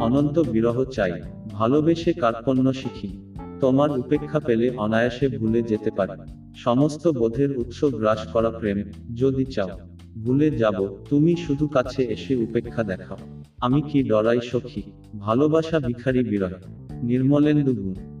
অনন্ত বিরহ চাই, ভালোবেসে কার্পণ্য শিখি। তোমার উপেক্ষা পেলে অনায়াসে ভুলে যেতে পারি। সমস্ত বোধের উৎস গ্রাস করা প্রেম, যদি চাও। ভুলে যাব, তুমি শুধু কাছে এসে উপেক্ষা দেখাও। আমি কি ডরাই সখী, ভালোবাসা ভিখারি বিরহ। নির্মলেন্দু গুণ।